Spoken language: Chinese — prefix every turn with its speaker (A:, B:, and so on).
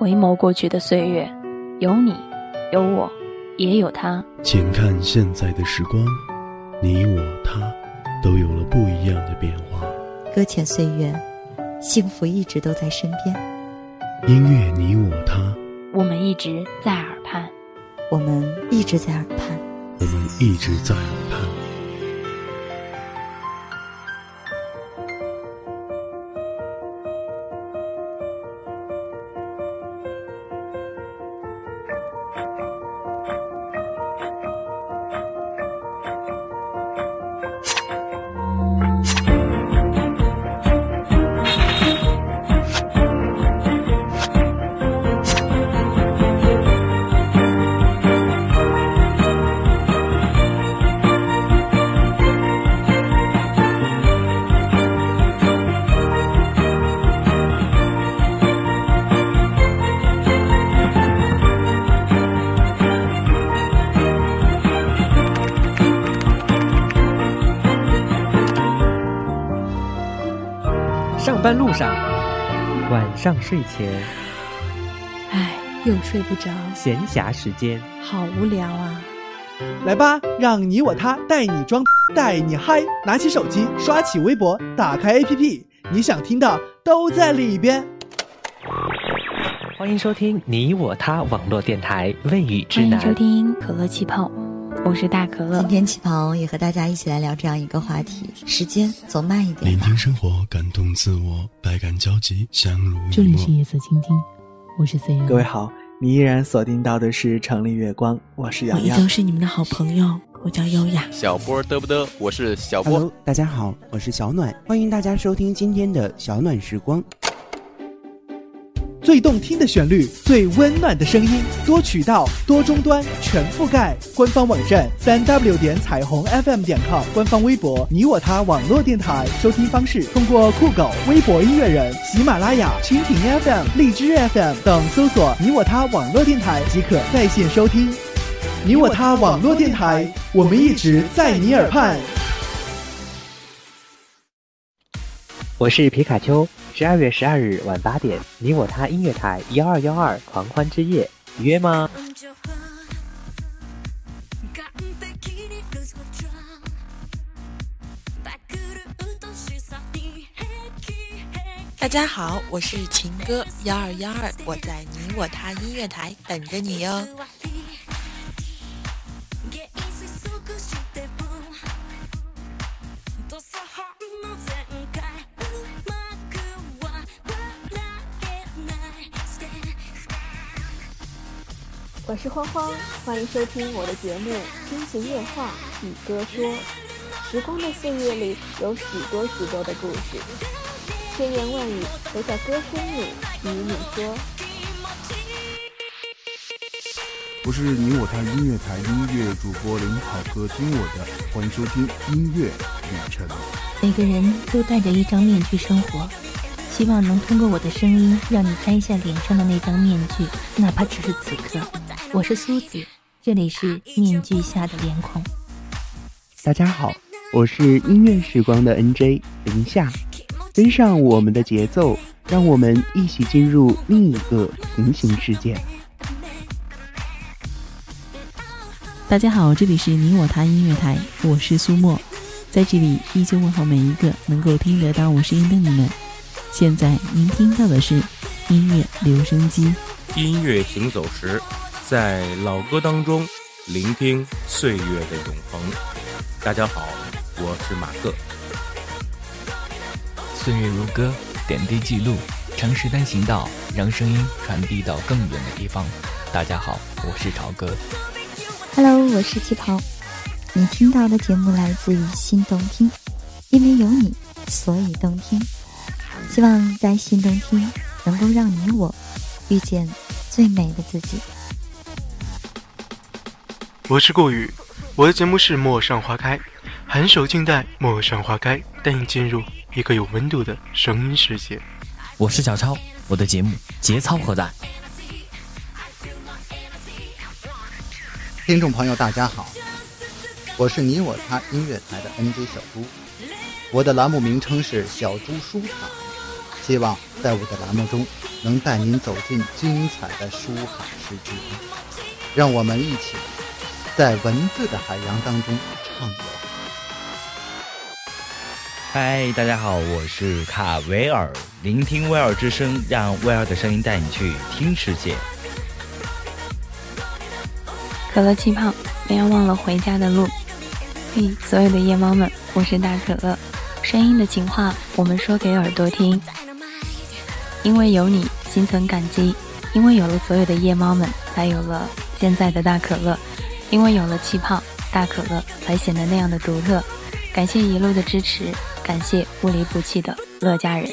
A: 回眸过去的岁月，有你，有我，也有他。
B: 请看现在的时光，你我他，都有了不一样的变化。
C: 搁浅岁月，幸福一直都在身边。
B: 音乐你我他，
A: 我们一直在耳畔，
C: 我们一直在耳畔，
B: 我们一直在耳畔。
D: 上班路上，晚上睡前，
E: 唉，又睡不着，
D: 闲暇时间，
E: 好无聊啊！
F: 来吧，让你我他带你装，带你嗨，拿起手机，刷起微博，打开 APP，你想听的都在里边。
D: 欢迎收听你我他网络电台《未雨之
A: 欢迎》。收听可乐气泡，我是大可乐
C: 今。天旗袍也和大家一起来聊这样一个话题：时间走慢一点。
B: 聆听生活，感动自我，百感交集，相濡以沫
E: 这里是。夜色倾听，我是 C N。
F: 各位好，你依然锁定到的是城里月光，我是
E: 我
F: 洋我
E: 依旧。是你们的好朋友，我叫优雅。
G: 小波嘚不嘚，我是小波。
H: Hello，大家好，我是小暖，欢迎大家收听今天的小暖时光。
F: 最动听的旋律，最温暖的声音，多渠道、多终端，全覆盖。官方网站三 w 点彩虹 FM 点 com，官方微博你我他网络电台。收听方式通过酷狗、微博音乐人、喜马拉雅、蜻蜓 FM、荔枝 FM 等搜索你我他网络电台即可在线收听。你我他网络电台，我们一直在你耳畔。
D: 我是皮卡丘。十二月十二日晚八点，你我他音乐台幺二幺二狂欢之夜，约吗？
E: 大家好，我是情歌幺二幺二，我在你我他音乐台等着你哟。
I: 我是欢欢，欢迎收听我的节目《听情夜话与歌说》。时光的岁月里有许多许多的故事，千言万语都在歌声里与你说。
J: 我是你我他音乐台音乐主播林好哥听我的，欢迎收听音乐旅程。
K: 每个人都戴着一张面具生活，希望能通过我的声音，让你摘下脸上的那张面具，哪怕只是此刻。我是苏子，这里是面具下的脸孔。
H: 大家好，我是音乐时光的 NJ 林夏，跟上我们的节奏，让我们一起进入另一个平行世界。
E: 大家好，这里是你我他音乐台，我是苏沫，在这里依旧问候每一个能够听得到我声音的你们。现在您听到的是音乐留声机。
L: 音乐行走时，在老歌当中聆听岁月的永恒。大家好，我是马克。
M: 岁月如歌，点滴记录，长时单行道，让声音传递到更远的地方。大家好，我是朝哥。
C: Hello，我是旗袍。你听到的节目来自于心动听，因为有你，所以动听。希望在心动听能够让你我遇见最美的自己。
N: 我是顾宇，我的节目是《陌上花开》，含首静待，陌上花开，带你进入一个有温度的声音世界。
M: 我是小超，我的节目节操何在？
O: 听众朋友，大家好，我是你我他音乐台的 NJ 小猪，我的栏目名称是小猪书场，希望在我的栏目中能带您走进精彩的书海世界。让我们一起在文字的海洋当中畅游。
P: 嗨，大家好，我是卡维尔，聆听威尔之声，让威尔的声音带你去听世界。
A: 可乐气泡，不要忘了回家的路。嘿，所有的夜猫们，我是大可乐。声音的情话，我们说给耳朵听。因为有你，心存感激。因为有了所有的夜猫们，才有了现在的大可乐。因为有了气泡，大可乐才显得那样的独特。感谢一路的支持，感谢不离不弃的乐家人。